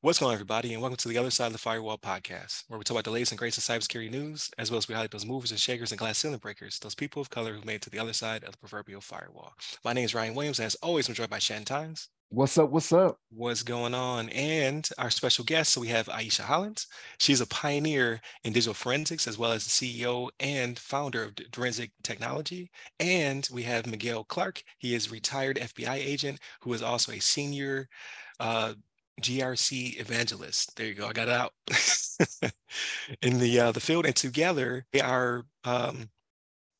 What's going on, everybody, and welcome to the Other Side of the Firewall podcast, where we talk about the latest and greatest of cybersecurity news, as well as we highlight those movers and shakers and glass ceiling breakers, those people of color who made it to the other side of the proverbial firewall. My name is Ryan Williams, and as always, I'm joined by Shannon Tynes. What's up? What's up? What's going on? And our special guest, so we have Ieshea Hollins. She's a pioneer in digital forensics, as well as the CEO and founder of Direnzic Technology. And we have Miguel Clarke. He is retired FBI agent who is also a senior uh, GRC evangelist. There you go. I got it out in the uh, the field, and together they are um,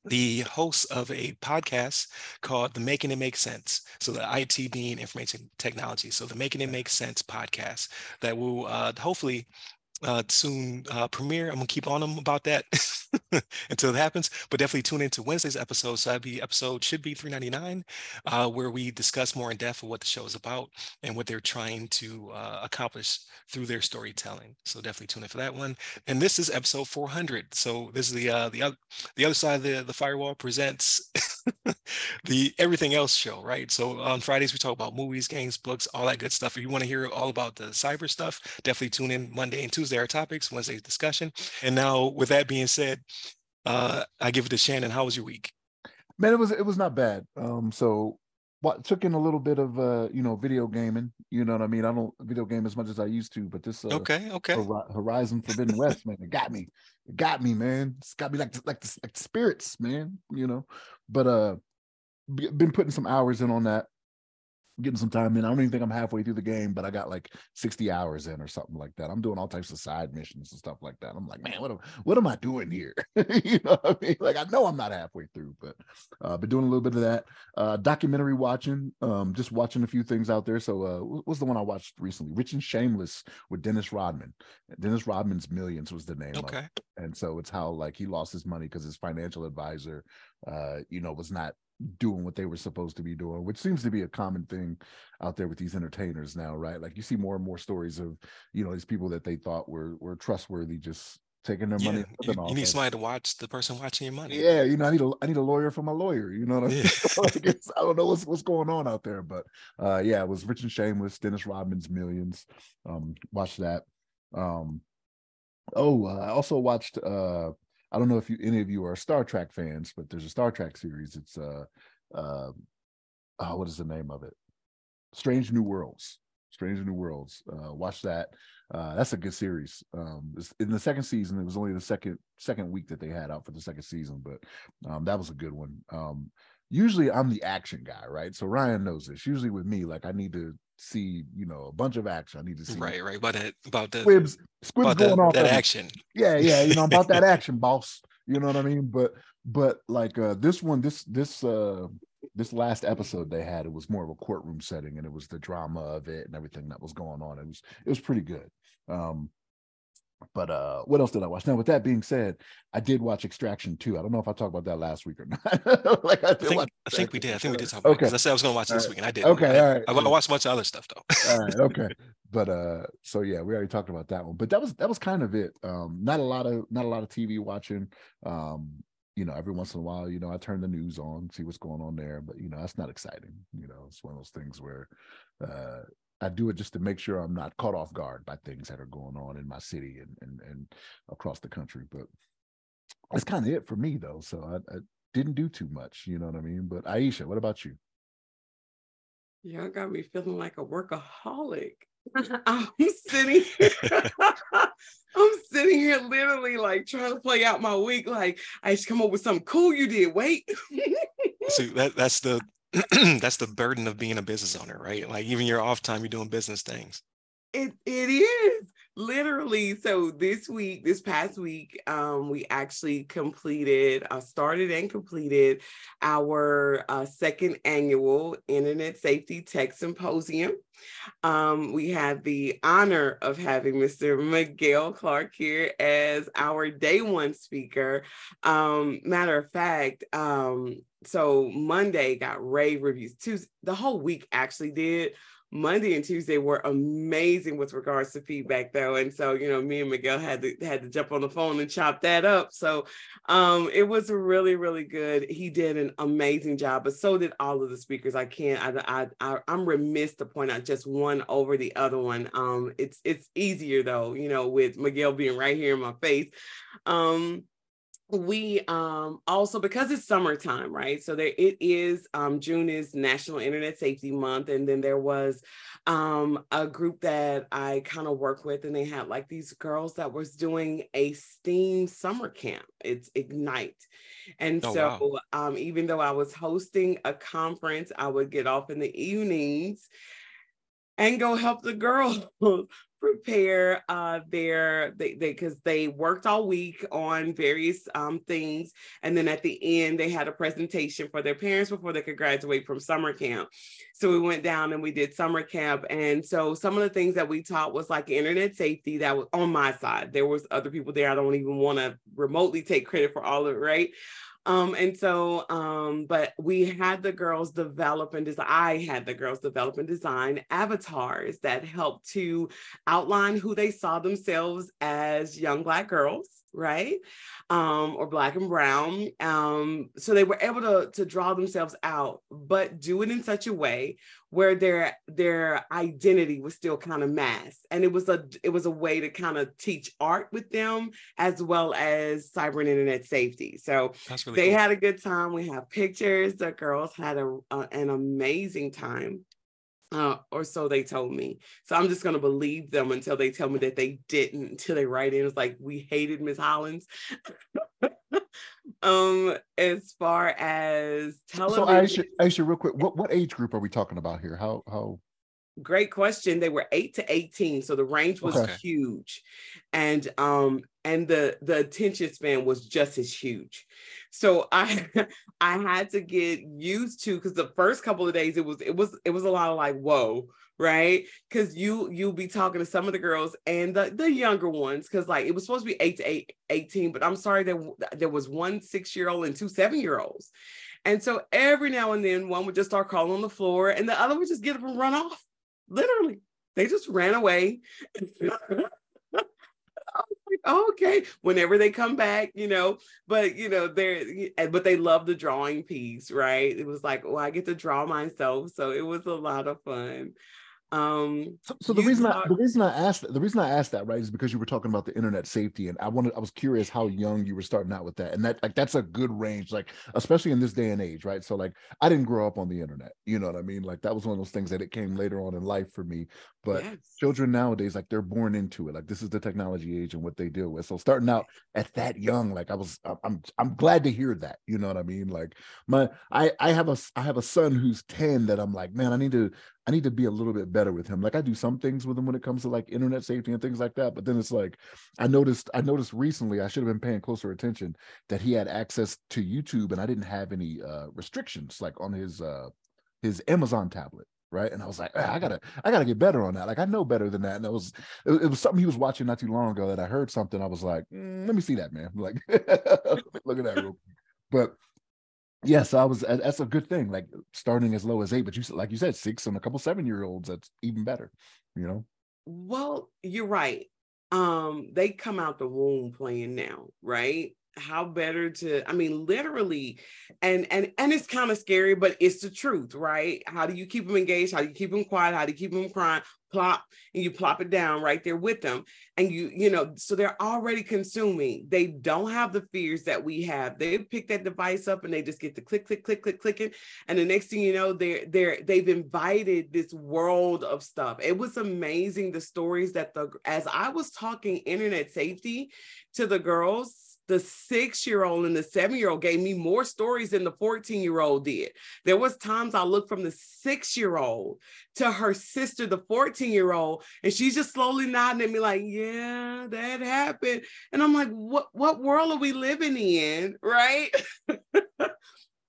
the hosts of a podcast called The Making It Make Sense. So the IT being information technology. So the Making It Make Sense podcast that will uh, hopefully uh, soon uh, premiere. I'm gonna keep on them about that until it happens. But definitely tune into Wednesday's episode. So that be episode should be 399, uh, where we discuss more in depth what the show is about and what they're trying to uh, accomplish through their storytelling. So definitely tune in for that one. And this is episode 400. So this is the uh, the other the other side of the the firewall presents the everything else show, right? So on Fridays we talk about movies, games, books, all that good stuff. If you want to hear all about the cyber stuff, definitely tune in Monday and Tuesday Tuesday our topics, Wednesday's discussion. And now, with that being said, uh, I give it to Shannon. How was your week? Man, it was it was not bad. Um, so what took in a little bit of uh, you know, video gaming. You know what I mean? I don't video game as much as I used to, but this uh, okay, okay, Horizon Forbidden West, man, it got me. It got me, man. It's got me like like the, like the spirits, man. You know, but uh, been putting some hours in on that getting some time in. I don't even think I'm halfway through the game, but I got like 60 hours in or something like that. I'm doing all types of side missions and stuff like that. I'm like, man, what am what am I doing here? you know what I mean? Like I know I'm not halfway through, but uh been doing a little bit of that. Uh documentary watching, um, just watching a few things out there. So uh what's the one I watched recently? Rich and Shameless with Dennis Rodman. Dennis Rodman's Millions was the name okay. And so it's how like he lost his money because his financial advisor uh, you know, was not doing what they were supposed to be doing, which seems to be a common thing out there with these entertainers now, right? Like you see more and more stories of, you know, these people that they thought were were trustworthy just taking their yeah, money. You, you need somebody to watch the person watching your money. Yeah, you know, I need a I need a lawyer for my lawyer. You know what I mean? Yeah. like I don't know what's what's going on out there, but uh yeah, it was Rich and Shameless, Dennis Rodman's Millions. Um, watch that. Um, oh, uh, I also watched uh I don't know if you any of you are Star Trek fans, but there's a Star Trek series. It's uh, uh oh, what is the name of it? Strange New Worlds. Strange New Worlds. Uh, watch that. Uh, that's a good series. Um, in the second season, it was only the second second week that they had out for the second season, but um, that was a good one. Um, usually, I'm the action guy, right? So Ryan knows this. Usually with me, like I need to see, you know, a bunch of action. I need to see right, right about that about the squibs, squibs going the, off that action. Yeah, yeah, you know about that action, boss. You know what I mean? But but like uh this one, this this uh this last episode they had, it was more of a courtroom setting, and it was the drama of it and everything that was going on. It was it was pretty good. Um, but uh what else did I watch? Now, with that being said, I did watch Extraction 2. I don't know if I talked about that last week or not. like I, I think, I think we did. I think we did talk about okay. it. I said I was gonna watch this right. week and I did. Okay, I, all right. I, I watched a bunch of other stuff though. all right, okay. But uh so yeah, we already talked about that one. But that was that was kind of it. Um not a lot of not a lot of TV watching. Um you know, every once in a while, you know, I turn the news on, see what's going on there, but you know, that's not exciting. You know, it's one of those things where uh I do it just to make sure I'm not caught off guard by things that are going on in my city and and, and across the country. But that's kind of it for me, though. So I, I, didn't do too much. You know what I mean? But Ieshea, what about you? Y'all got me feeling like a workaholic. I'm sitting here. I'm sitting here literally like trying to play out my week. Like I just come up with something cool you did. Wait. See that that's the that's the burden of being a business owner, right? Like even your off time, you're doing business things. It it is literally. So this week, this past week, um, we actually completed, uh, started and completed our uh, second annual Internet Safety Tech Symposium. Um, we had the honor of having Mr. Miguel Clarke here as our day one speaker. Um, matter of fact, um, so Monday got rave reviews. Tuesday, the whole week actually did, Monday and Tuesday were amazing with regards to feedback though. And so, you know, me and Miguel had to had to jump on the phone and chop that up. So um it was really, really good. He did an amazing job, but so did all of the speakers. I can't I I, I am remiss to point out just one over the other one. Um it's it's easier though, you know, with Miguel being right here in my face. Um we um also because it's summertime right? So there it is um june is national internet safety month and then there was um a group that i kind of work with and they had like these girls that was doing a steam summer camp. It's ignite. And oh, so wow. um even though i was hosting a conference i would get off in the evenings and go help the girls prepare uh, their they because they, they, worked all week on various um, things and then at the end they had a presentation for their parents before they could graduate from summer camp. So we went down and we did summer camp and so some of the things that we taught was like internet safety that was on my side. There was other people there i don't even want to remotely take credit for all of it right um, and so, um, but we had the girls develop and design, I had the girls develop and design avatars that helped to outline who they saw themselves as young Black girls right? Um, or black and brown. Um, so they were able to, to draw themselves out, but do it in such a way where their their identity was still kind of masked. And it was a it was a way to kind of teach art with them as well as cyber and internet safety. So really they cool. had a good time. We have pictures. The girls had a, a an amazing time uh, or so they told me. So I'm just gonna believe them until they tell me that they didn't. Until they write in, it's like we hated Miss Hollins. um, as far as television. So Ieshea, Ieshea, real quick, what what age group are we talking about here? How how? Great question. They were eight to eighteen, so the range was okay. huge, and um, and the the attention span was just as huge. So I I had to get used to because the first couple of days it was it was it was a lot of like whoa right because you you'll be talking to some of the girls and the, the younger ones because like it was supposed to be 8 to 8 18 but i'm sorry there, there was one six year old and two seven year olds and so every now and then one would just start crawling on the floor and the other would just get up and run off literally they just ran away. Okay whenever they come back you know but you know they're eh, but they love the drawing piece right? It was like oh i get to draw myself. So it was a lot of fun um, so, so the reason talk- I, the reason I asked the reason I asked that right is because you were talking about the internet safety, and I wanted I was curious how young you were starting out with that, and that like that's a good range, like especially in this day and age, right? So like I didn't grow up on the internet, you know what I mean? Like that was one of those things that it came later on in life for me. But yes. children nowadays, like they're born into it, like this is the technology age and what they deal with. So starting out at that young, like I was, I'm I'm glad to hear that, you know what I mean? Like my I I have a I have a son who's ten that I'm like, man, I need to I need to be a little bit better with him. Like I do some things with him when it comes to like internet safety and things like that. But then it's like I noticed I noticed recently I should have been paying closer attention that he had access to YouTube and I didn't have any uh restrictions like on his uh his Amazon tablet right? And I was like, I gotta, I gotta get better on that. Like I know better than that. And it was, it, it, was something he was watching not too long ago that I heard something. I was like, mm, let me see that, man. Like, look at that. But yes, I was. That's a good thing. Like starting as low as eight, but you like you said, six and a couple seven year olds. That's even better. You know. Well, you're right. Um, they come out the womb playing now, right? How better to i mean literally and and and it's kind of scary but it's the truth right? How do you keep them engaged? How do you keep them quiet? How do you keep them crying? Plop and you plop it down right there with them and you you know so they're already consuming. They don't have the fears that we have. They pick that device up and they just get the click click click click clicking and the next thing you know they're they're they've invited this world of stuff. It was amazing the stories that the as i was talking internet safety to the girls the six year old and the seven year old gave me more stories than the 14 year old did. There was times I looked from the six year old to her sister, the 14 year old, and she's just slowly nodding at me like, yeah, that happened. And I'm like, what, what world are we living in? Right.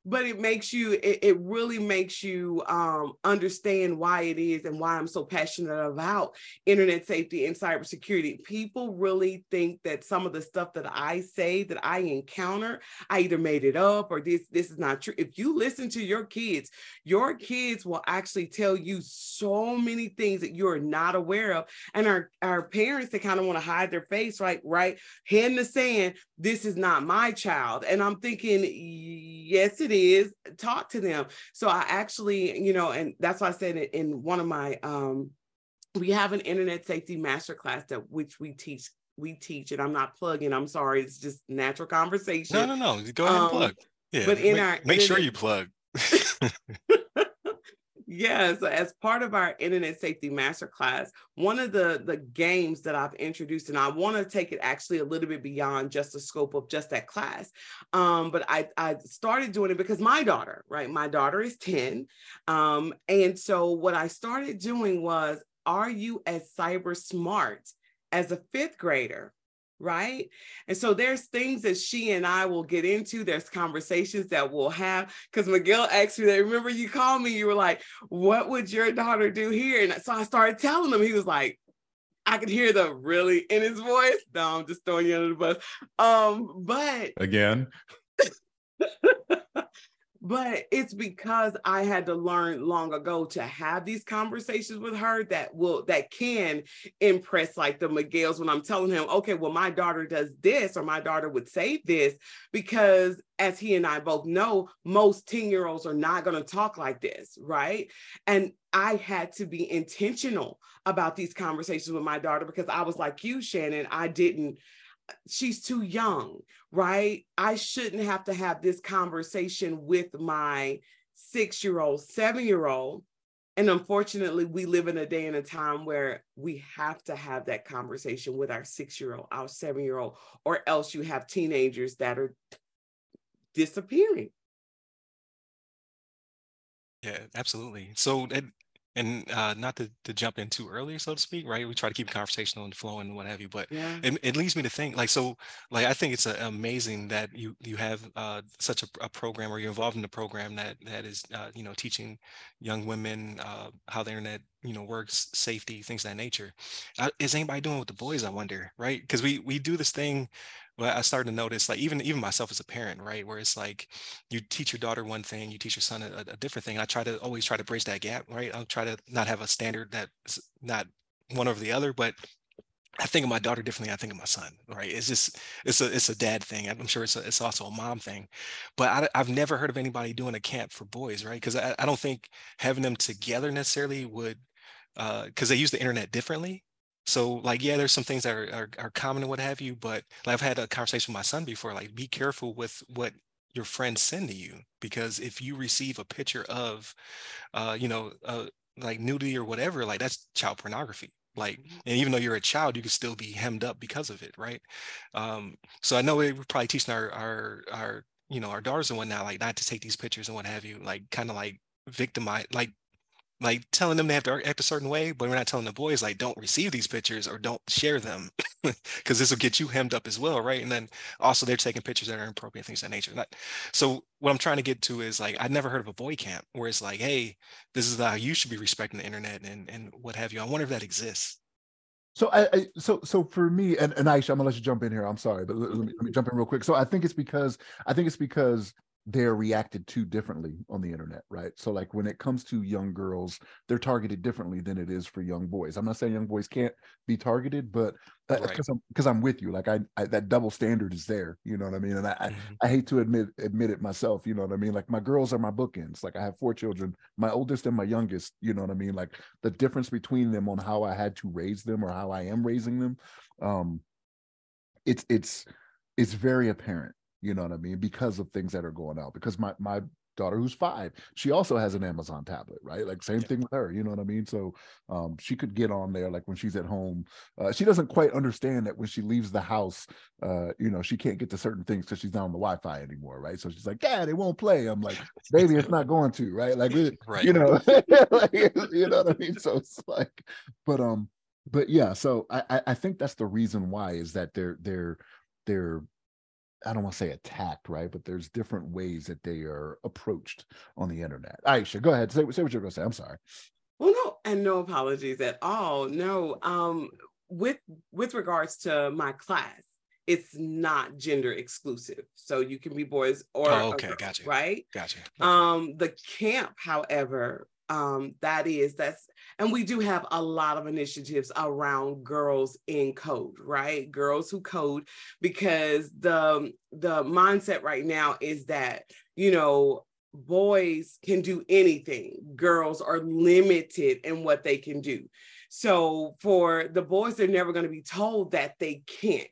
but it makes you it, it really makes you um, understand why it is and why i'm so passionate about internet safety and cybersecurity. People really think that some of the stuff that i say that i encounter i either made it up or this this is not true. If you listen to your kids your kids will actually tell you so many things that you're not aware of. And our our parents they kind of want to hide their face right right hand the sand this is not my child. And i'm thinking yes it is talk to them. So i actually you know and that's why i said it in one of my um we have an internet safety master class that which we teach we teach and i'm not plugging i'm sorry it's just natural conversation. No no no go ahead and um, plug. Yeah but in make, our make sure you plug Yeah, so as part of our internet safety masterclass, one of the the games that I've introduced, and I want to take it actually a little bit beyond just the scope of just that class. Um, but I I started doing it because my daughter, right? My daughter is 10. Um, and so what I started doing was, are you as cyber smart as a fifth grader? Right? And so there's things that she and I will get into. There's conversations that we'll have. Because Miguel asked me that. Remember, you called me. You were like, "What would your daughter do here?" And so I started telling him. He was like, I could hear the really in his voice. No, I'm just throwing you under the bus. Um, but again. but it's because I had to learn long ago to have these conversations with her that will that can impress like the Miguel's when I'm telling him, okay, well, my daughter does this or my daughter would say this, because as he and I both know, most 10-year-olds are not going to talk like this, right? And I had to be intentional about these conversations with my daughter because I was like you, Shannon, I didn't she's too young, right? I shouldn't have to have this conversation with my six year old, seven year old. And unfortunately, we live in a day and a time where we have to have that conversation with our six year old, our seven year old, or else you have teenagers that are disappearing. Yeah, absolutely. So that and uh, not to, to jump in too early, so to speak, right? We try to keep conversational and flowing and what have you, but yeah. it, it leads me to think like so. Like I think it's uh, amazing that you you have uh, such a, a, program or you're involved in a program that that is uh, you know teaching young women uh, how the internet you know works, safety, things of that nature. Uh, is anybody doing with the boys? I wonder, right? Because we we do this thing but I started to notice, like even even myself as a parent, right, where it's like you teach your daughter one thing, you teach your son a, a different thing. I try to always try to bridge that gap, right? I'll try to not have a standard that's not one over the other, but I think of my daughter differently. I think of my son, right? It's just it's a it's a dad thing. I'm sure it's a, it's also a mom thing, but I, have never heard of anybody doing a camp for boys, right? Because I, I don't think having them together necessarily would because uh, they use the internet differently so like, yeah, there's some things that are, are, are common and what have you, but like, I've had a conversation with my son before, like be careful with what your friends send to you, because if you receive a picture of, uh, you know, uh, like nudity or whatever, like that's child pornography. Like, mm-hmm. and even though you're a child, you can still be hemmed up because of it, right? Um, so I know we're probably teaching our our our you know our daughters and whatnot, like not to take these pictures and what have you, like kind of like victimize, like like telling them they have to act a certain way, but we're not telling the boys like don't receive these pictures or don't share them because this will get you hemmed up as well, right? And then also they're taking pictures that are inappropriate, things of that nature. so what I'm trying to get to is like I've never heard of a boy camp where it's like, hey, this is how you should be respecting the internet and and what have you. I wonder if that exists. So I, I, so so for me and, and Ieshea, I'm gonna let you jump in here. I'm sorry, but let, me, let me jump in real quick. So I think it's because I think it's because they're reacted to differently on the internet, right? So, like when it comes to young girls, they're targeted differently than it is for young boys. I'm not saying young boys can't be targeted, but because right. I'm because I'm with you, like I, I, that double standard is there. You know what I mean? And I, mm-hmm. I, I hate to admit admit it myself. You know what I mean? Like my girls are my bookends. Like I have four children, my oldest and my youngest. You know what I mean? Like the difference between them on how I had to raise them or how I am raising them, um, it's it's it's very apparent you know what I mean? Because of things that are going out. Because my my daughter who's five, she also has an Amazon tablet, right? Like same yeah. thing with her, you know what I mean? So um, she could get on there like when she's at home. Uh, she doesn't quite understand that when she leaves the house, uh, you know, she can't get to certain things because she's not on the Wi-Fi anymore, right? So she's like, Dad, it won't play. I'm like, baby, it's not going to, right? Like, right. you know, like, you know what I mean? So it's like, but um, but yeah, so I I think that's the reason why is that they're they're they're I don't want to say attacked, right? But there's different ways that they are approached on the internet. Ieshea, go ahead. Say, say what you're going to say. I'm sorry. Well, no, and no apologies at all. No, um, with with regards to my class, it's not gender exclusive. So you can be boys or oh, okay, girl, gotcha. Right? Gotcha. Okay. Um, the camp, however, um, that is that's and we do have a lot of initiatives around girls in code right? Girls who code because the the mindset right now is that you know boys can do anything. Girls are limited in what they can do. So for the boys they're never going to be told that they can't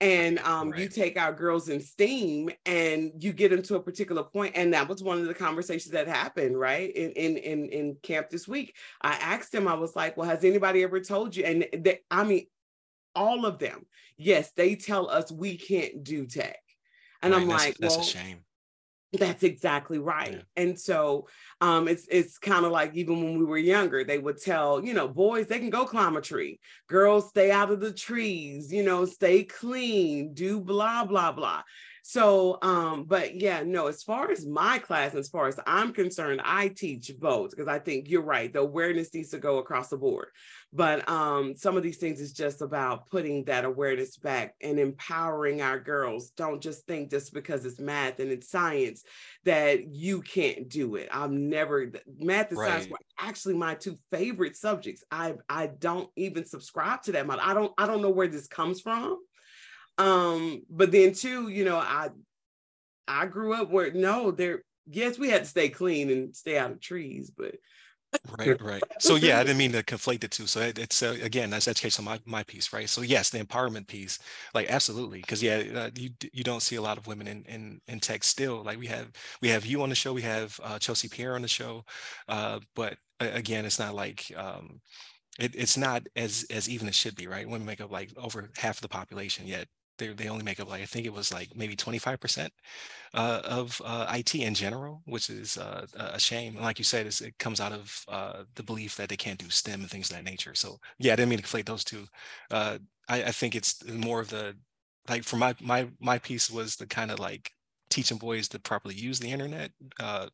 and um, right. you take our girls in STEAM and you get them to a particular point and that was one of the conversations that happened right in in in, in camp this week. I asked them i was like well has anybody ever told you? And they, i mean all of them yes they tell us we can't do tech. And right, i'm that's, like that's well, a shame that's exactly right. Yeah. And so um, it's it's kind of like even when we were younger, they would tell, you know, boys, they can go climb a tree. Girls, stay out of the trees, you know, stay clean, do blah, blah, blah. So, um, but yeah, no, as far as my class, as far as I'm concerned, I teach both because I think you're right. The awareness needs to go across the board. But um, some of these things is just about putting that awareness back and empowering our girls. Don't just think just because it's math and it's science that you can't do it. I'm never math and right. science were actually my two favorite subjects. I I don't even subscribe to that model. I don't I don't know where this comes from um, but then too, you know, I I grew up where no, there yes, we had to stay clean and stay out of trees, but right right. So yeah i didn't mean to conflate the two. So it, it's uh, again that's education my, my piece right? So yes the empowerment piece like absolutely because yeah uh, you you don't see a lot of women in, in in tech still. Like we have we have you on the show we have uh, chelsea pierre on the show uh, but again it's not like um it, it's not as as even as should be right? Women make up like over half of the population yet they they only make up like I think it was like maybe 25% uh, of uh, IT in general, which is uh, a shame. And like you said, it comes out of uh, the belief that they can't do STEM and things of that nature. So yeah, I didn't mean to conflate those two. Uh, I, I think it's more of the like for my my my piece was the kind of like teaching boys to properly use the internet. Uh,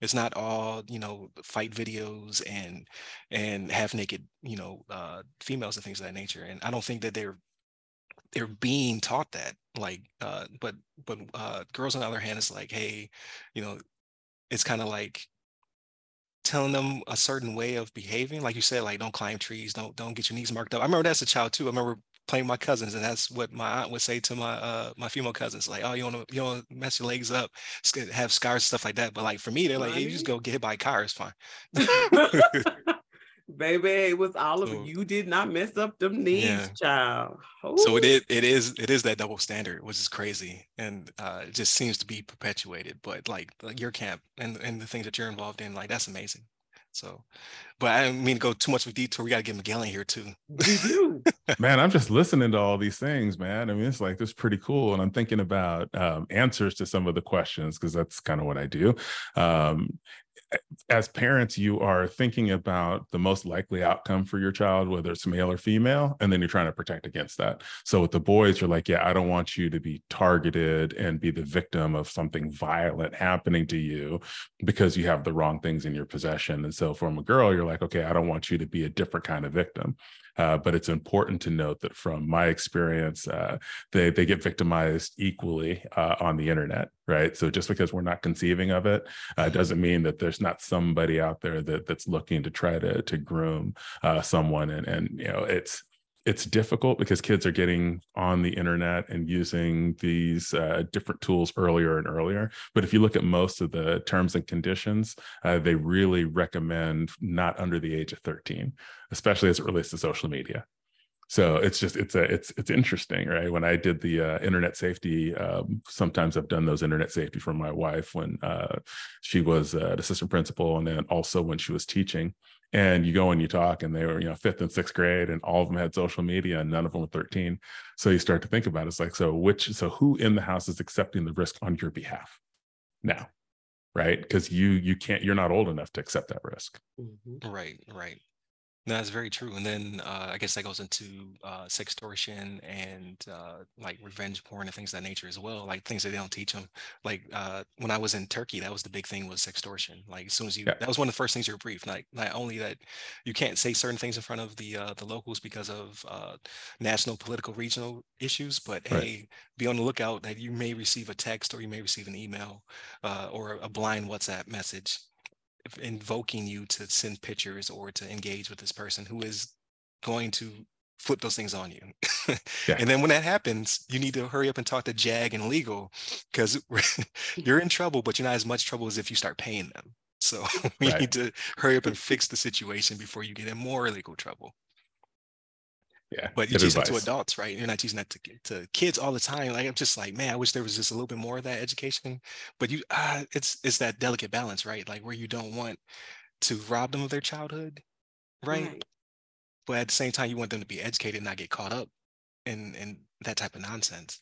it's not all you know fight videos and and half naked you know uh, females and things of that nature. And I don't think that they're they're being taught that like uh but but uh girls on the other hand is like hey you know it's kind of like telling them a certain way of behaving like you said like don't climb trees don't don't get your knees marked up. I remember that's a child too. I remember playing with my cousins and that's what my aunt would say to my uh my female cousins like oh you want to you want to mess your legs up have scars stuff like that. But like for me they're like hey, you just go get hit by a car it's fine Baby, it was all of it. You did not mess up them knees, yeah. child. Ooh. So it is, it is, it is that double standard, which is crazy, and uh, it just seems to be perpetuated. But like, like your camp and and the things that you're involved in, like that's amazing. So, but I didn't mean to go too much of a detour. We got to get Miguel in here too. do. man, I'm just listening to all these things, man. I mean, it's like, this is pretty cool. And I'm thinking about um, answers to some of the questions because that's kind of what I do. Um, as parents, you are thinking about the most likely outcome for your child, whether it's male or female, and then you're trying to protect against that. So with the boys, you're like, yeah, I don't want you to be targeted and be the victim of something violent happening to you because you have the wrong things in your possession. And so from a girl, you're like, okay, I don't want you to be a different kind of victim. Uh, but it's important to note that from my experience, uh, they they get victimized equally uh, on the internet, right? So just because we're not conceiving of it uh, doesn't mean that there's not somebody out there that that's looking to try to to groom uh, someone, and and you know it's it's difficult because kids are getting on the internet and using these uh, different tools earlier and earlier. But if you look at most of the terms and conditions, uh, they really recommend not under the age of 13, especially as it relates to social media. So it's just it's a it's it's interesting, right? When I did the uh, internet safety, um, sometimes I've done those internet safety for my wife when uh, she was uh, an assistant principal, and then also when she was teaching and you go and you talk and they were you know fifth and sixth grade and all of them had social media and none of them were 13 so you start to think about it. it's like so which so who in the house is accepting the risk on your behalf now right because you you can't you're not old enough to accept that risk mm-hmm. right right No, that's very true. And then uh, I guess that goes into uh, sextortion and uh, like revenge porn and things of that nature as well. Like things that they don't teach them. Like uh, when I was in Turkey, that was the big thing was sextortion. Like as soon as you, Yeah. that was one of the first things you were briefed. Like not only that you can't say certain things in front of the uh, the locals because of uh, national, political, regional issues, but Right. hey, be on the lookout that you may receive a text or you may receive an email uh, or a blind WhatsApp message invoking you to send pictures or to engage with this person who is going to flip those things on you. Yeah. And then when that happens, you need to hurry up and talk to JAG and legal because you're in trouble, but you're not as much trouble as if you start paying them. So we Right. need to hurry up and fix the situation before you get in more legal trouble. Yeah. But you good teach that to adults, right? You're not teaching that to, to kids all the time. Like I'm just like, man, I wish there was just a little bit more of that education. But you, uh, it's it's that delicate balance, right? Like where you don't want to rob them of their childhood, right? But at the same time, you want them to be educated and not get caught up in in that type of nonsense.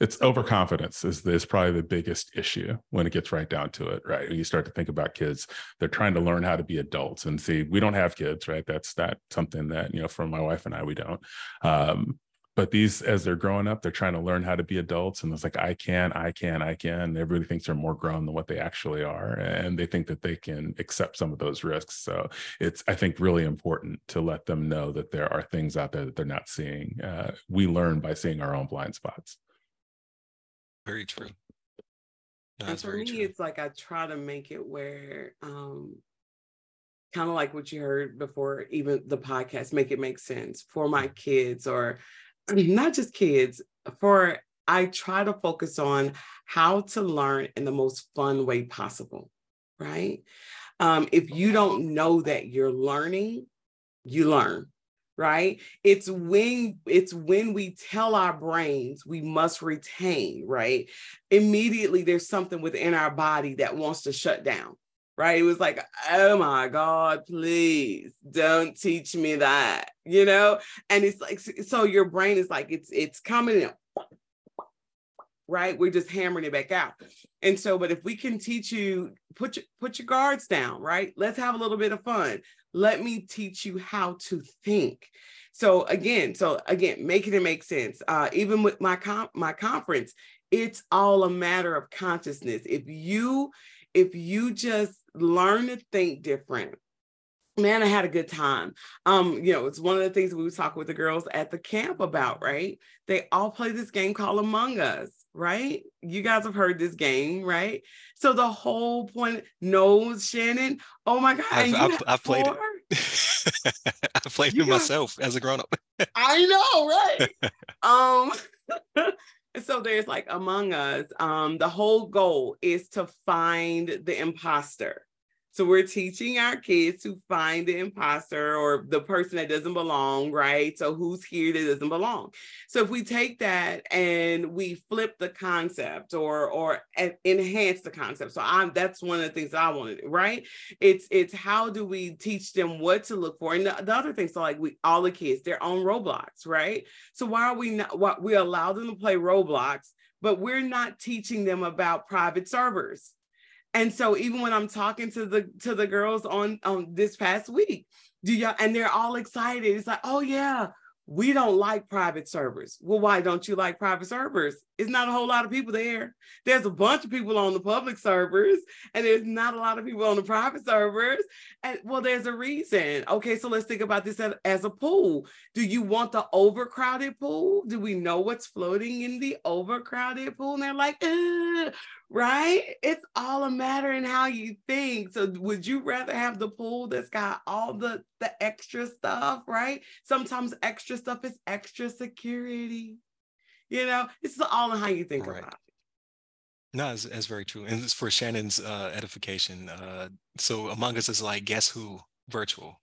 It's overconfidence is, is probably the biggest issue when it gets right down to it right? When you start to think about kids they're trying to learn how to be adults and see we don't have kids right? That's not something that you know from my wife and i we don't. Um, but these as they're growing up they're trying to learn how to be adults and it's like i can i can i can. Everybody thinks they're more grown than what they actually are and they think that they can accept some of those risks. So it's i think really important to let them know that there are things out there that they're not seeing. Uh, we learn by seeing our own blind spots Very true. No, and for me, true. it's like I try to make it where, um, kind of like what you heard before, even the podcast, make it make sense for my kids or not just kids. For I try to focus on how to learn in the most fun way possible, right? Um, if you don't know that you're learning, you learn right? It's when it's when we tell our brains we must retain right? Immediately there's something within our body that wants to shut down right? It was like oh my god please don't teach me that you know? And it's like so your brain is like it's it's coming in right? We're just hammering it back out. And so but if we can teach you put your put your guards down right? Let's have a little bit of fun. Let me teach you how to think. So again so again making it make sense. Uh even with my comp my conference it's all a matter of consciousness. If you if you just learn to think different man i had a good time. Um you know it's one of the things we talking with the girls at the camp about right? They all play this game called among us right you guys have heard this game right so the whole point knows shannon oh my god I've, I've, I've played it. I played You it got- myself as a grown up. I know, right? um, so there's like Among Us. Um, the whole goal is to find the imposter. So we're teaching our kids to find the imposter or the person that doesn't belong, right? So who's here that doesn't belong? So if we take that and we flip the concept or or enhance the concept. So I'm that's one of the things I want to do, right? It's it's how do we teach them what to look for? And the, the other things, so like we all the kids, they're on Roblox, right? So why are we not what we allow them to play Roblox, but we're not teaching them about private servers. And so even when I'm talking to the to the girls on on this past week, do y'all and they're all excited. It's like, oh yeah, we don't like private servers. Well, why don't you like private servers? It's not a whole lot of people there. There's a bunch of people on the public servers, and there's not a lot of people on the private servers. And well, there's a reason. Okay, so let's think about this as, as a pool. Do you want the overcrowded pool? Do we know what's floating in the overcrowded pool? And they're like, right? It's all a matter in how you think. So would you rather have the pool that's got all the the extra stuff, right? Sometimes extra stuff is extra security. You know, it's all in how you think Right. about it. No, that's, that's very true. And it's for Shannon's uh, edification. Uh, so Among Us is like guess who virtual.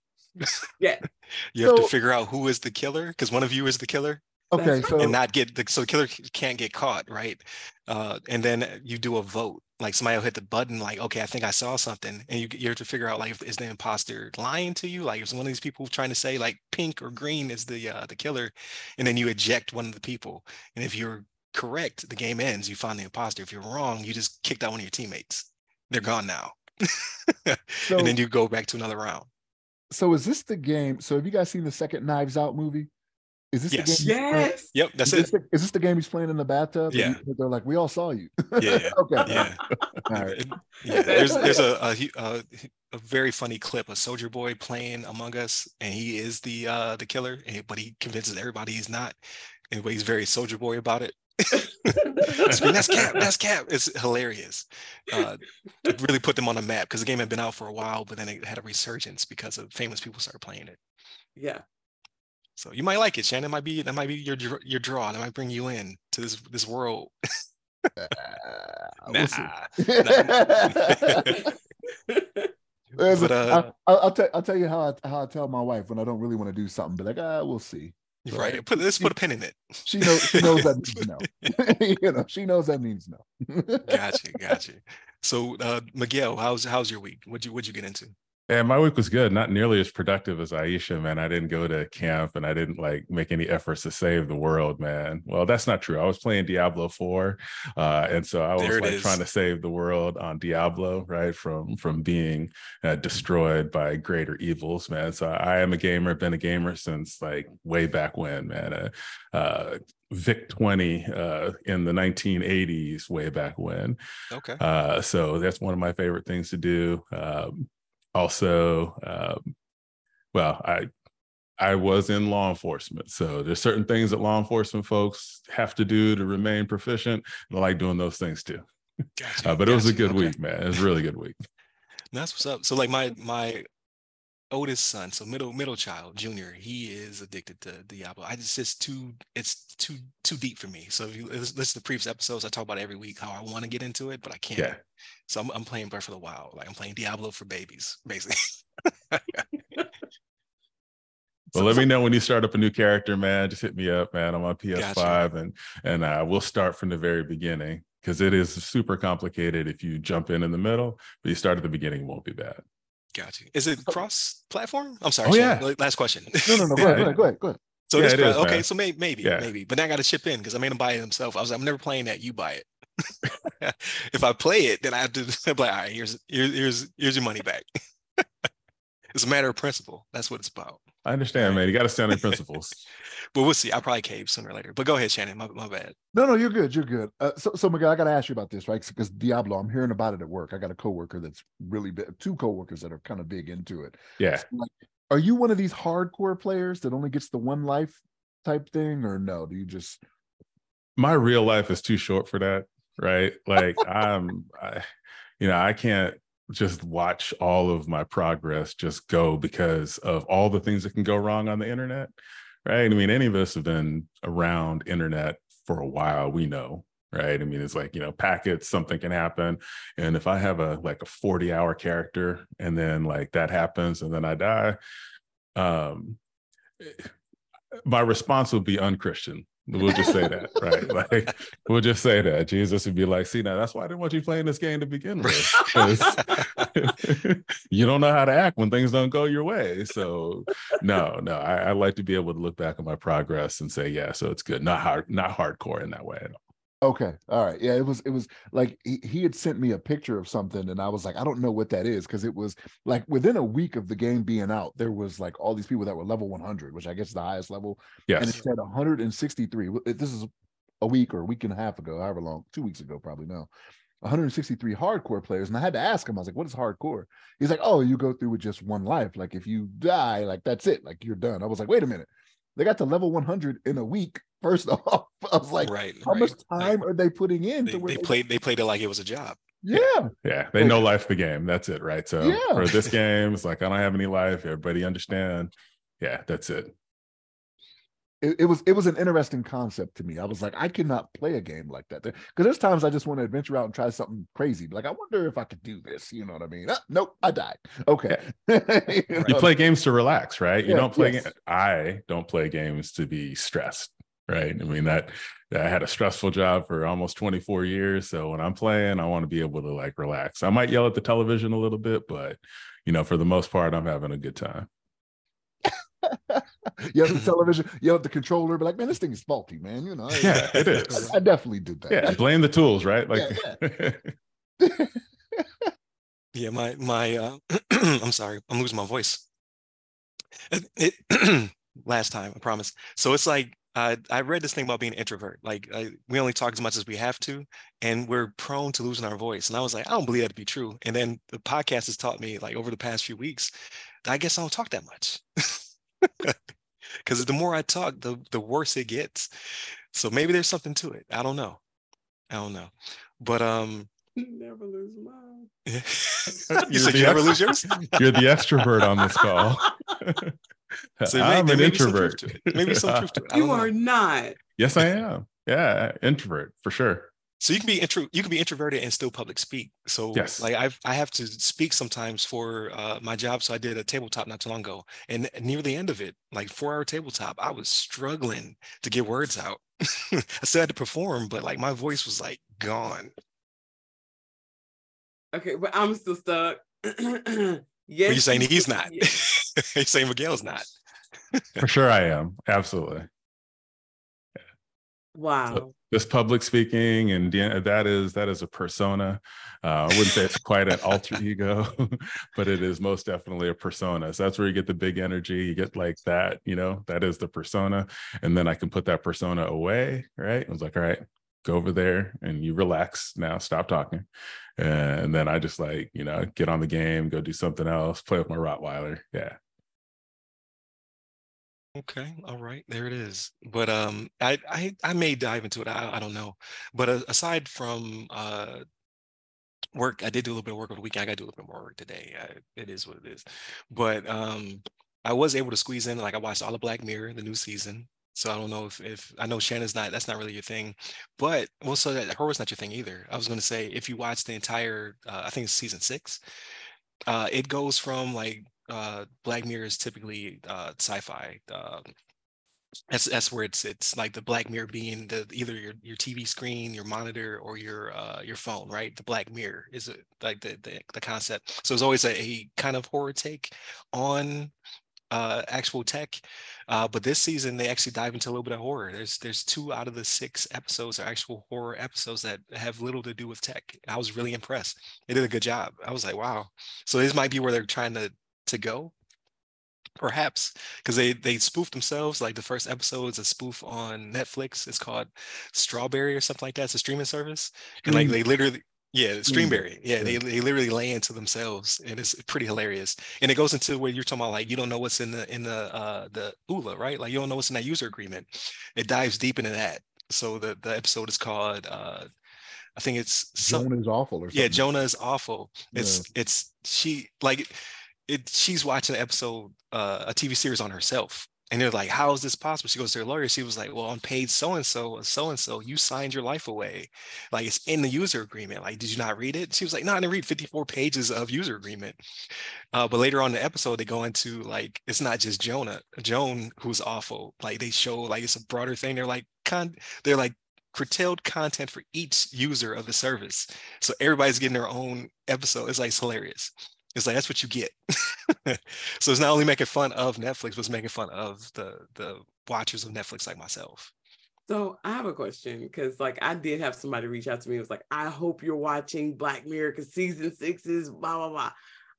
Yeah. You have So- to figure out who is the killer because one of you is the killer Okay, so and not get the so the killer can't get caught, right? Uh, and then you do a vote. Like somebody will hit the button, like, okay, I think I saw something, and you you have to figure out like, if, is the imposter lying to you? Like, is one of these people trying to say like pink or green is the uh, the killer, and then you eject one of the people, and if you're correct, the game ends. You find the imposter. If you're wrong, you just kicked out one of your teammates. They're gone now, so and then you go back to another round. So is this the game? So have you guys seen the second Knives Out movie? Is this Yes. the game? he's playing- Yes. Yep, that's is it. this, the, is this the game he's playing in the bathtub? Yeah. They're like, we all saw you. Yeah. okay. Yeah. All right. Yeah, there's there's a a, a a very funny clip of Soldier Boy playing Among Us, and he is the uh the killer, but he convinces everybody he's not, and he's very Soldier Boy about it. Scream, that's Cap, that's Cap. It's hilarious. Uh, it really put them on the map because the game had been out for a while, but then it had a resurgence because of famous people started playing it. Yeah. So you might like it, Shannon. It Might be that might be your your draw. That might bring you in to this this world. Uh, we'll see. Nah. There's But, uh, I, will tell I'll tell you how I how I tell my wife when I don't really want to do something. Be like, ah, we'll see. You're right. Put let's put a pin in it. She knows she knows that means no. you know, she knows that means no. Gotcha, gotcha. So uh Miguel, how's how's your week? What'd you what'd you get into? And my week was good, not nearly as productive as Ieshea, man. I didn't go to camp and I didn't like make any efforts to save the world, man. Well, that's not true. I was playing Diablo 4. Uh, and so I was like is. trying to save the world on Diablo, right? From from being uh, destroyed by greater evils, man. So I am a gamer, been a gamer since like way back when, man. Uh, uh Vic 20 uh in the 1980s, way back when. Okay. Uh, so that's one of my favorite things to do. Um, also, um, well, I I was in law enforcement, so there's certain things that law enforcement folks have to do to remain proficient. And I like doing those things too. Gotcha. Uh, but it was a good okay. week, man. It was a really good week. That's what's up. So like my my oldest son, so middle middle child, junior, he is addicted to Diablo. I just it's too it's too too deep for me. So if you lis- listen to previous episodes, I talk about every week how I want to get into it, but I can't. Yeah. So I'm I'm playing Breath of the Wild. Like I'm playing Diablo for babies, basically. But let me know when you start up a new character, man. Just hit me up, man. I'm on PS5 Gotcha. and and uh, we'll start from the very beginning because it is super complicated if you jump in in the middle, but you start at the beginning, it won't be bad. Got you. Is it cross platform? I'm sorry. Oh, Shannon, yeah. Last question. No, no, no. Go Yeah, ahead, go ahead, go ahead. So Yeah, this it is, okay, man. so maybe maybe Yeah. maybe, but now I got to chip in because I made him buy it himself. I was I'm never playing that. You buy it. if I play it, then I have to be like, all right, here's here's here's here's your money back. it's a matter of principle. That's what it's about. I understand, man. You got to stand on principles. But we'll see. I'll probably cave sooner or later. But go ahead, Shannon. My, my bad. No, no, you're good. You're good. Uh, so, so Miguel, I got to ask you about this, right? Because Diablo, I'm hearing about it at work. I got a coworker that's really big, two coworkers that are kind of big into it. Yeah. Like, are you one of these hardcore players that only gets the one life type thing, or no? Do you just my real life is too short for that right like i'm I, you know i can't just watch all of my progress just go because of all the things that can go wrong on the internet right? I mean any of us have been around internet for a while we know right? I mean it's like you know packets something can happen. And if i have a like a 40 hour character and then like that happens and then i die um my response would be unchristian We'll just say that, right? Like, we'll just say that. Jesus would be like, see, now that's why I didn't want you playing this game to begin with. you don't know how to act when things don't go your way. So, no, no, I, I like to be able to look back at my progress and say, yeah, so it's good. Not hard, not hardcore in that way at all. Okay. All right. Yeah, it was it was like he, he had sent me a picture of something and I was like, I don't know what that is because it was like within a week of the game being out, there was like all these people that were level 100, which I guess is the highest level. And it said 163. This is a week or a week and a half ago, however long, two weeks ago, probably no. 163 hardcore players. And I had to ask him, I was like, what is hardcore? He's like, oh, you go through with just one life. Like if you die, like that's it. Like you're done. I was like, wait a minute. They got to level 100 in a week. First off, I was like, right. how right. much Like, time are they putting in? they, to where they played they played it like it was a job. Yeah. Yeah. They know life the game. That's it. Right. So Yeah. for this game, it's like, I don't have any life. Everybody understand. Yeah. That's it. It, it was it was an interesting concept to me. I was like, I cannot play a game like that. Because there's times I just want to adventure out and try something crazy. Like, I wonder if I could do this. You know what I mean? Ah, nope, I died. Okay. You You play games to relax, right? You Yeah, don't play. yes. ga- I don't play games to be stressed, right? I mean that I had a stressful job for almost 24 years, so when I'm playing, I want to be able to like relax. I might yell at the television a little bit, but you know, for the most part, I'm having a good time. you have the television, you have the controller, but like, man, this thing is faulty, man. You know, Yeah, it is. I definitely did that. Yeah, blame the tools, right? Like, Yeah, my my uh I'm sorry, I'm losing my voice. It, it last time, I promise. So it's like uh, I read this thing about being an introvert. Like I, we only talk as much as we have to, and we're prone to losing our voice. And I was like, I don't believe that to be true. And then the podcast has taught me, like over the past few weeks, I guess I don't talk that much. Because the more I talk, the the worse it gets. So maybe there's something to it. I don't know. I don't know. But um, never lose mine. you said you never lose yours. You're the extrovert on this call. So I'm may- an there may be some truth introvert. to it. Maybe some truth to it. You don't know. are not. yes, I am. Yeah, introvert for sure. So you can be intro you can be introverted and still public speak. So Yes. like I've I have to speak sometimes for uh, my job. So I did a tabletop not too long ago. And near the end of it, like four hour tabletop, I was struggling to get words out. I still had to perform, but like my voice was like gone. Okay, but I'm still stuck. yes. But you're saying he's not. yeah. you're saying Miguel's not. For sure, I am. Absolutely. Wow. This public speaking and the- that is that is a persona. Uh, I wouldn't say it's quite an alter ego, but it is most definitely a persona. So that's where you get the big energy. You get like that, you know, that is the persona. And then I can put that persona away, right? I was like, all right, go over there and you relax now, stop talking. And then I just like, you know, get on the game, go do something else, play with my Rottweiler. Yeah. Okay, all right, there it is. But um, I I I may dive into it. I I don't know. But uh, aside from uh work, I did do a little bit of work over the weekend. I got to do a little bit more work today. I, it is what it is. But um, I was able to squeeze in. Like I watched all of Black Mirror, the new season. So I don't know if if I know Shannon's not. That's not really your thing. But well, so that horror's not your thing either. I was going to say if you watch the entire, uh, I think it's season six. Uh, it goes from like uh Black Mirror is typically uh sci-fi. Um, that's that's where it's it's like the Black Mirror being the either your your TV screen, your monitor, or your uh your phone, right? The Black Mirror is like the the, the concept. So it's always a, a kind of horror take on uh actual tech. Uh but this season they actually dive into a little bit of horror. There's there's two out of the six episodes are actual horror episodes that have little to do with tech. I was really impressed. They did a good job. I was like, wow. So this might be where they're trying to to go perhaps because they they spoof themselves like the first episode is a spoof on netflix. It's called strawberry or something like that. It's a streaming service. And like they literally yeah streamberry. Yeah they, they literally lay into themselves and it's pretty hilarious. And it goes into where you're talking about like you don't know what's in the in the uh the EULA right? Like you don't know what's in that user agreement. It dives deep into that. So the the episode is called uh i think it's Joan is awful or something. yeah joan is awful. It's it's she like it she's watching an episode uh a tv series on herself. And they're like how is this possible? She goes to her lawyer. She was like well on page so and so so and so you signed your life away. Like it's in the user agreement. Like did you not read it? She was like no i didn't read 54 pages of user agreement. Uh, but later on the episode they go into like it's not just jonah joan who's awful. Like they show like it's a broader thing. They're like con they're like curtailed content for each user of the service. So everybody's getting their own episode. It's like it's hilarious it's like that's what you get. so it's not only making fun of Netflix, but it's making fun of the the watchers of Netflix like myself. So I have a question because, like, I did have somebody reach out to me. It was like, I hope you're watching Black Mirror because season six is blah blah blah.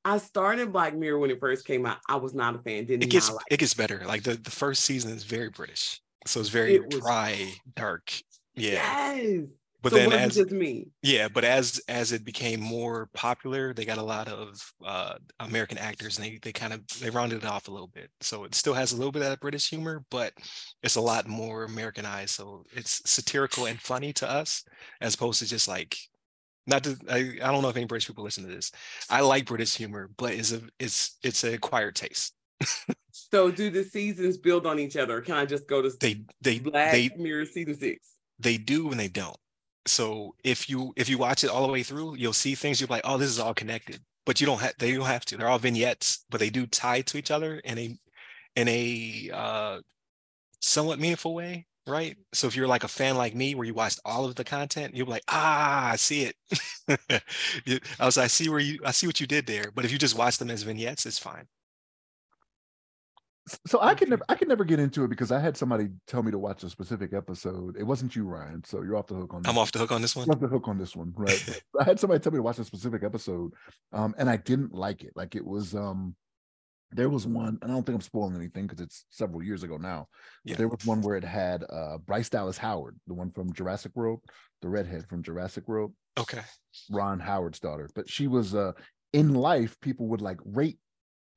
I started Black Mirror when it first came out. I was not a fan. Did It gets like. it gets better. Like the, the first season is very British. So it's very It was- dry, dark. Yeah. Yes. But so then as just me? yeah, but as as it became more popular, they got a lot of uh American actors and they they kind of they rounded it off a little bit. So it still has a little bit of that British humor, but it's a lot more Americanized. So it's satirical and funny to us as opposed to just like not to I, I don't know if any British people listen to this. I like British humor, but it's a it's it's a acquired taste. So do the seasons build on each other? Can I just go to They they Black they Mirror season six? they do and they don't. So if you if you watch it all the way through, you'll see things you're like, oh, this is all connected. But you don't have they don't have to. They're all vignettes, but they do tie to each other in a in a uh somewhat meaningful way, right? So if you're like a fan like me where you watched all of the content, you'll be like, ah, I see it. I was I see where you I see what you did there. But if you just watch them as vignettes, it's fine. So I could never, I could never get into it because I had somebody tell me to watch a specific episode. It wasn't you, Ryan. So you're off the hook on. I'm this. off the hook on this one. You're off the hook on this one, right? I had somebody tell me to watch a specific episode, um, and I didn't like it. Like it was, um, there was one, and I don't think I'm spoiling anything because it's several years ago now. Yeah. There was one where it had uh, Bryce Dallas Howard, the one from Jurassic World, the redhead from Jurassic World, Okay. Ron Howard's daughter. But she was uh, in life, people would like rate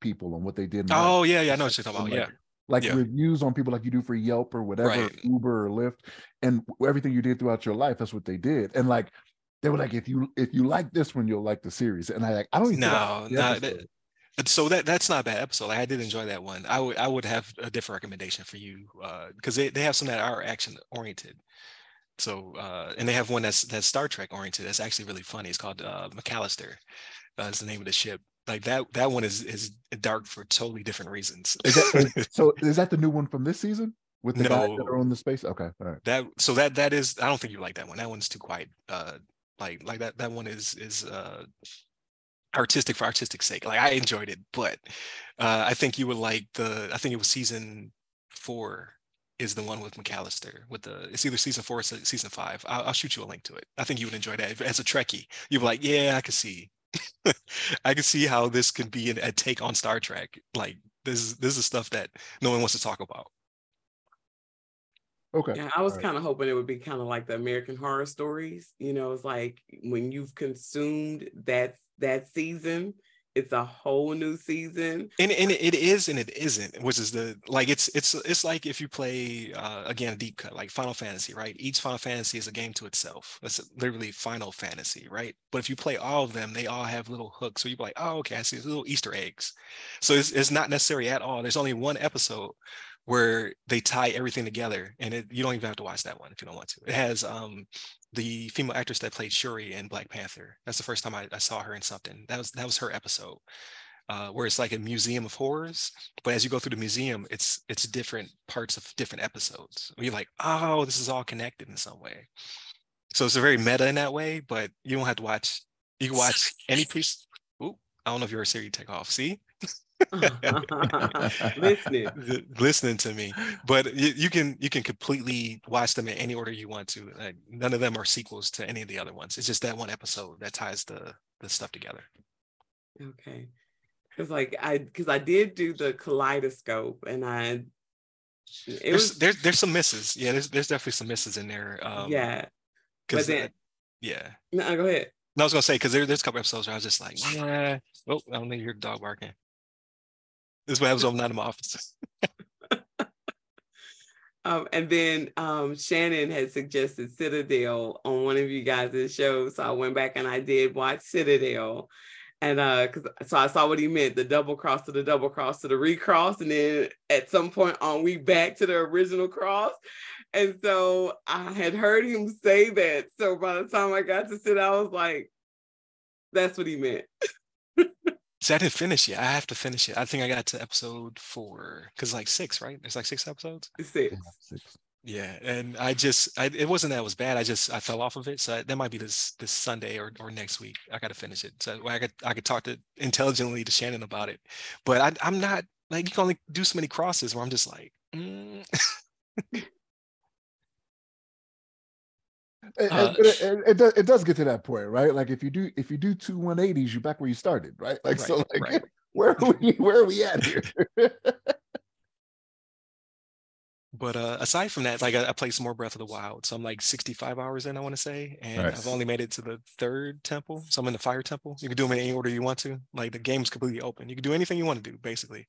people on what they did. Oh yeah, yeah, I know what you're talking about. like, Yeah. like Yeah. reviews on people like you do for Yelp or whatever, Right. Uber or Lyft, and everything you did throughout your life. That's what they did. And like they were like, if you if you like this one, you'll like the series. And I like I don't even No, no, that- so that that's not a bad episode. Like, I did enjoy that one. I would I would have a different recommendation for you because they, they have some that are action oriented. So uh, and they have one that's that's Star Trek oriented. That's actually really funny. It's called uh, McAllister. Uh, is the name of the ship. Like that that one is is dark for totally different reasons. Is that, is- so is that the new one from this season with the guys that are on the space? Okay, all right. that so that that is I don't think you like that one. That one's too quiet. Uh, like like that that one is is uh artistic for artistic sake. Like I enjoyed it, but uh, I think you would like the. I think it was season four is the one with McAllister with the. It's either season four or season five. I'll, I'll shoot you a link to it. I think you would enjoy that as a Trekkie. You'd be like, yeah, I can see. I can see how this could be an, a take on Star Trek. Like this is this is stuff that no one wants to talk about. Okay. Yeah, I was kind of hoping it would be kind of like the American Horror Stories. You know, it's like when you've consumed that that season, it's a whole new season. and and it is and it isn't which is the like it's it's it's like if you play uh again a deep cut like final fantasy right? Each final fantasy is a game to itself. That's literally final fantasy right? But if you play all of them they all have little hooks. So you're like oh okay i see little easter eggs. So it's, it's not necessary at all. There's only one episode where they tie everything together and it, you don't even have to watch that one if you don't want to. It has um the female actress that played shuri in black panther that's the first time I, I saw her in something that was that was her episode uh, where it's like a museum of horrors. But as you go through the museum, it's it's different parts of different episodes. Where you're like, oh, this is all connected in some way. So it's a very meta in that way, but you don't have to watch. You can watch any piece. Ooh, I don't know if you're a Siri take off. See, Listening. Listening to me, but you, you can you can completely watch them in any order you want to. Like, none of them are sequels to any of the other ones. It's just that one episode that ties the the stuff together. Okay. Cause like I cause I did do the kaleidoscope and I it There's, was there's there's some misses. Yeah, there's there's definitely some misses in there. Um, yeah. Because then- yeah, No, go ahead. no, I was gonna say because there, there's a couple episodes where I was just like, yeah. Oh, I don't need your dog barking. This is what happens when I'm not in my office. Um, and then um, Shannon had suggested Citadel on one of you guys' shows. So I went back and I did watch Citadel. And uh, cause so I saw what he meant, the double cross to the double cross to the recross. And then at some point on we back to the original cross. And so I had heard him say that. So by the time I got to sit, I was like, that's what he meant. See, I didn't finish it. I have to finish it. I think I got to episode four because like six, right? There's like six episodes. Six. Six. Yeah, and I just, I, it wasn't that it was bad. I just, I fell off of it. So that might be this this Sunday or or next week. I got to finish it. So I could I could talk to intelligently to Shannon about it. But I, I'm not like you can only do so many crosses where I'm just like. mm. It, Uh, it, it, it, does, it does get to that point, right? Like if you do if you do two 180s, you're back where you started, right? Like so, like right. where are we where are we at here? But uh, aside from that, like I, I played some more Breath of the Wild, so I'm like 65 hours in, I want to say, and Nice. I've only made it to the third temple. So I'm in the Fire Temple. You can do them in any order you want to. Like the game's completely open. You can do anything you want to do, basically.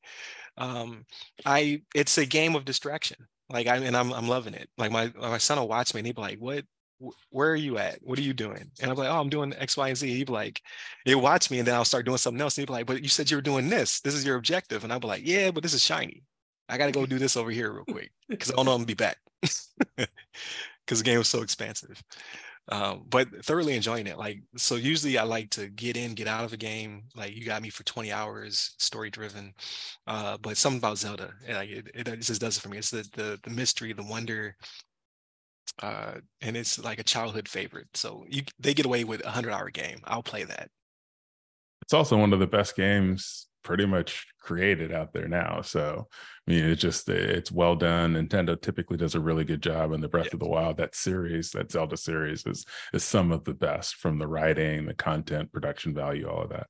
Um, I it's a game of distraction. Like I and I'm I'm loving it. Like my my son will watch me and he'd be like, "What? Wh- Where are you at? What are you doing?" And I'm like, "Oh, I'm doing X, Y, and Z." He'd be like, "He'll watch me, and then I'll start doing something else." And he'd be like, "But you said you were doing this. This is your objective." And I'd be like, "Yeah, but this is shiny. I got to go do this over here real quick." because I don't know I'm gonna be back because the game was so expansive. Um, but thoroughly enjoying it. Like so, usually I like to get in, get out of a game. Like you got me for 20 hours, story driven. Uh, but something about Zelda, like it, it just does it for me. It's the the the mystery, the wonder, uh, and it's like a childhood favorite. So you they get away with a hundred hour game. I'll play that. it's also one of the best games pretty much created out there now. So I mean, it's just it's well done. Nintendo typically does a really good job in the Breath Yeah. of the Wild. That series, that Zelda series, is is some of the best from the writing, the content, production value, all of that.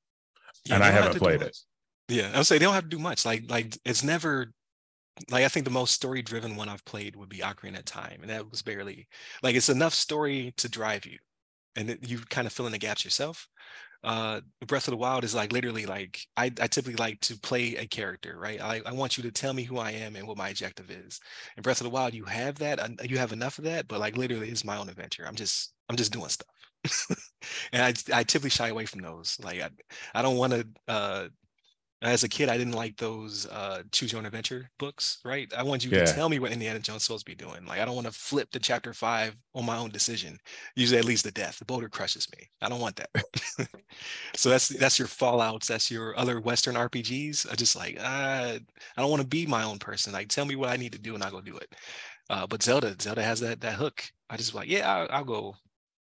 Yeah, And I don't have haven't played it. Yeah, I would say they don't have to do much. Like like it's never like I think the most story driven one I've played would be Ocarina of Time, and that was barely like it's enough story to drive you, and it, you kind of fill in the gaps yourself. Uh, Breath of the Wild is like literally like I, I typically like to play a character, right? I, I want you to tell me who I am and what my objective is. In Breath of the Wild, you have that, you have enough of that, but like literally, it's my own adventure. I'm just I'm just doing stuff. and I, I typically shy away from those. Like I, I don't want to uh, as a kid, I didn't like those uh, choose your own adventure books, right? I want you yeah. to tell me what Indiana Jones is supposed to be doing. Like, I don't want to flip to chapter five on my own decision. Usually, at least the death. The boulder crushes me. I don't want that. so that's that's your Fallout's. That's your other Western RPGs. I just like uh, I don't want to be my own person. Like, tell me what I need to do, and I go do it. Uh, but Zelda, Zelda has that that hook. I just like, yeah, I'll, I'll go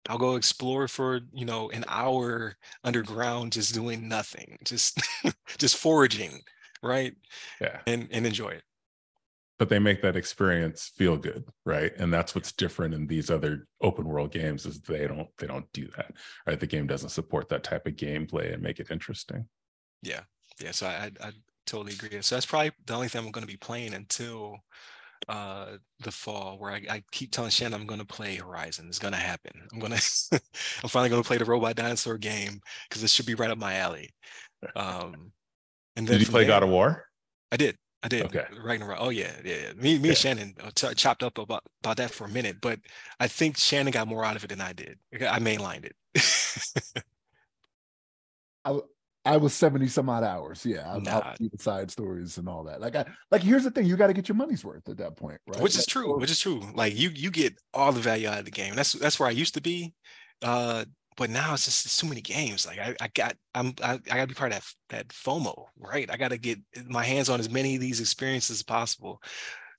I'll go explore for, you know, an hour underground, just doing nothing, just just foraging, right? Yeah. And and enjoy it. But they make that experience feel good, right? And that's what's different in these other open world games is they don't they don't do that. Right. The game doesn't support that type of gameplay and make it interesting. Yeah. Yeah. So I I, I totally agree. So that's probably the only thing I'm going to be playing until uh the fall where I, I keep telling Shannon I'm gonna play Horizon. It's gonna happen. I'm gonna I'm finally gonna play the robot dinosaur game because it should be right up my alley. Um and then did you play there, God of War? I did. I did. Okay. Ragnarok. Oh yeah, yeah. Me, me yeah. and Shannon uh, t- chopped up about about that for a minute, but I think Shannon got more out of it than I did. I mainlined it. I I was 70 some odd hours. Yeah. I'll, nah. I'll side stories and all that. Like I like here's the thing, you got to get your money's worth at that point, right? Which is true, which is true. Like you you get all the value out of the game. That's that's where I used to be. Uh but now it's just it's too many games. Like I, I got I'm I, I gotta be part of that that FOMO, right? I gotta get my hands on as many of these experiences as possible.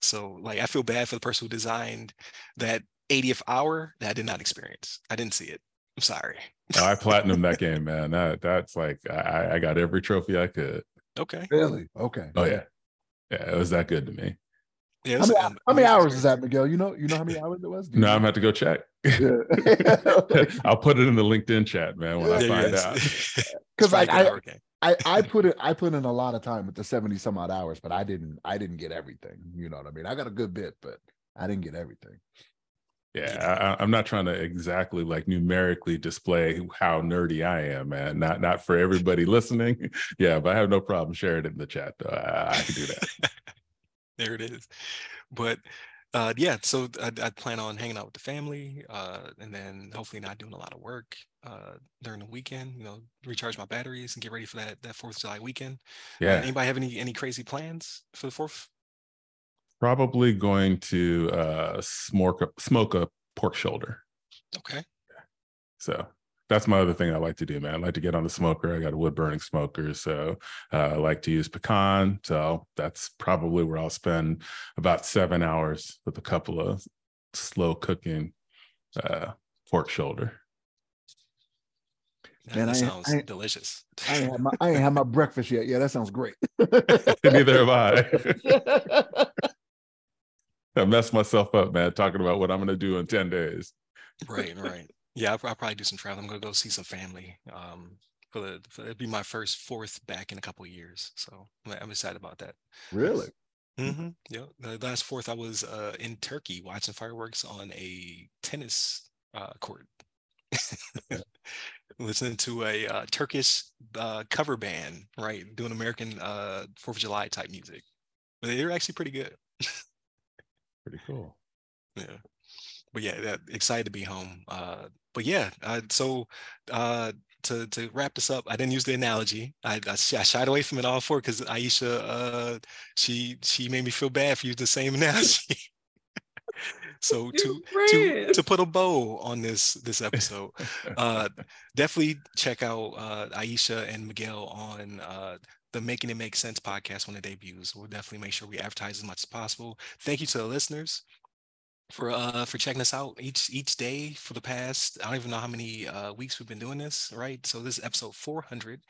So like I feel bad for the person who designed that 80th hour that I did not experience. I didn't see it. I'm sorry. I platinum that game, man. That that's like I, I got every trophy I could. Okay. Really? Okay. Oh yeah. Yeah, it was that good to me. Yeah, how, many, how many hours is that, Miguel? You know, you know how many hours it was? no, I'm have to go check. Yeah. I'll put it in the LinkedIn chat, man, when I find out. Because like I, I, I put it, I put in a lot of time with the 70 some odd hours, but I didn't, I didn't get everything. You know what I mean? I got a good bit, but I didn't get everything. Yeah, I, am not trying to exactly like numerically display how nerdy I am, man. Not not for everybody listening. Yeah, but I have no problem sharing it in the chat. Though. I, I can do that. there it is. But uh, yeah, so I, I, plan on hanging out with the family, uh, and then hopefully not doing a lot of work uh, during the weekend. You know, recharge my batteries and get ready for that that Fourth of July weekend. Uh, yeah. anybody have any any crazy plans for the Fourth? Probably going to uh, smoke a, smoke a pork shoulder. Okay. So that's my other thing I like to do, man. I like to get on the smoker. I got a wood burning smoker, so uh, I like to use pecan. So that's probably where I'll spend about seven hours with a couple of slow cooking uh, pork shoulder. That I, sounds I, delicious. I ain't, had my, I ain't had my breakfast yet. Yeah, that sounds great. Neither have I. I messed myself up, man, talking about what I'm going to do in 10 days. right, right. Yeah, I'll, I'll, probably do some travel. I'm going to go see some family. Um, for the, for, it'd be my first fourth back in a couple years. So I'm excited about that. Really? Mm-hmm. Yeah. The last fourth, I was uh, in Turkey watching fireworks on a tennis uh, court. Listening to a uh, Turkish uh, cover band, right? Doing American uh, Fourth of July type music. But they're actually pretty good. pretty cool. Yeah. But yeah, that, excited to be home. Uh, but yeah, uh, so uh, to to wrap this up, I didn't use the analogy. I, I, I shied away from it all for because Ieshea, uh, she she made me feel bad for using the same analogy. so to to to put a bow on this this episode, uh, definitely check out uh, Ieshea and Miguel on uh, the Making It Make Sense podcast when it debuts. We'll definitely make sure we advertise as much as possible. Thank you to the listeners for uh for checking us out each each day for the past i don't even know how many uh weeks we've been doing this right so this is episode 400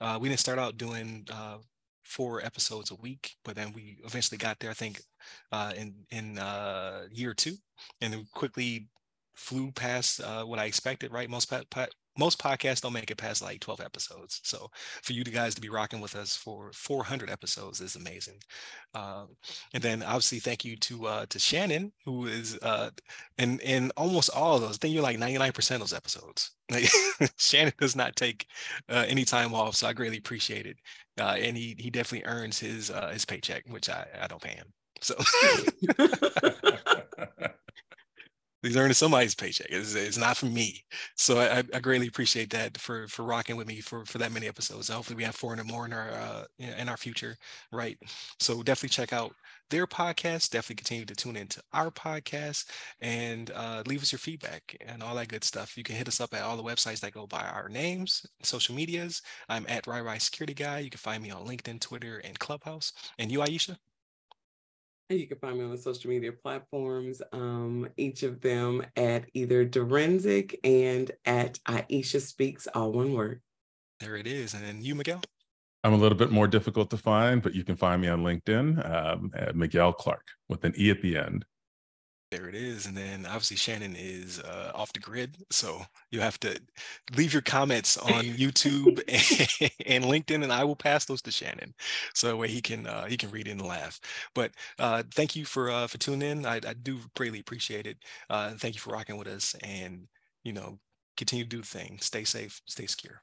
uh we didn't start out doing uh four episodes a week but then we eventually got there i think uh in in uh year two and then quickly flew past uh what i expected right most pa- pa- most podcasts don't make it past like 12 episodes. So for you guys to be rocking with us for 400 episodes is amazing. Um, and then obviously thank you to uh, to Shannon, who is uh, in in almost all of those. I think you're like 99% of those episodes. Like Shannon does not take uh, any time off, so I greatly appreciate it. Uh, and he he definitely earns his uh, his paycheck, which I I don't pay him. So he's earning somebody's paycheck. It's, it's not for me. So I, I, greatly appreciate that for for rocking with me for for that many episodes. Hopefully we have 400 more in our uh, in our future, right? So definitely check out their podcast. Definitely continue to tune into our podcast and uh, leave us your feedback and all that good stuff. You can hit us up at all the websites that go by our names, social medias. I'm at Rai Security Guy. You can find me on LinkedIn, Twitter, and Clubhouse. And you, Ieshea? And you can find me on the social media platforms, um, each of them at either Direnzic and at Ieshea Speaks, all one word. There it is. And then you, Miguel? I'm a little bit more difficult to find, but you can find me on LinkedIn um, at Miguel Clark with an E at the end. There it is. And then obviously Shannon is uh, off the grid. So you have to leave your comments on YouTube and, and, LinkedIn, and I will pass those to Shannon. So that way he can uh, he can read and laugh. But uh, thank you for uh, for tuning in. I, I do greatly appreciate it. Uh, thank you for rocking with us and you know, continue to do the thing. Stay safe, stay secure.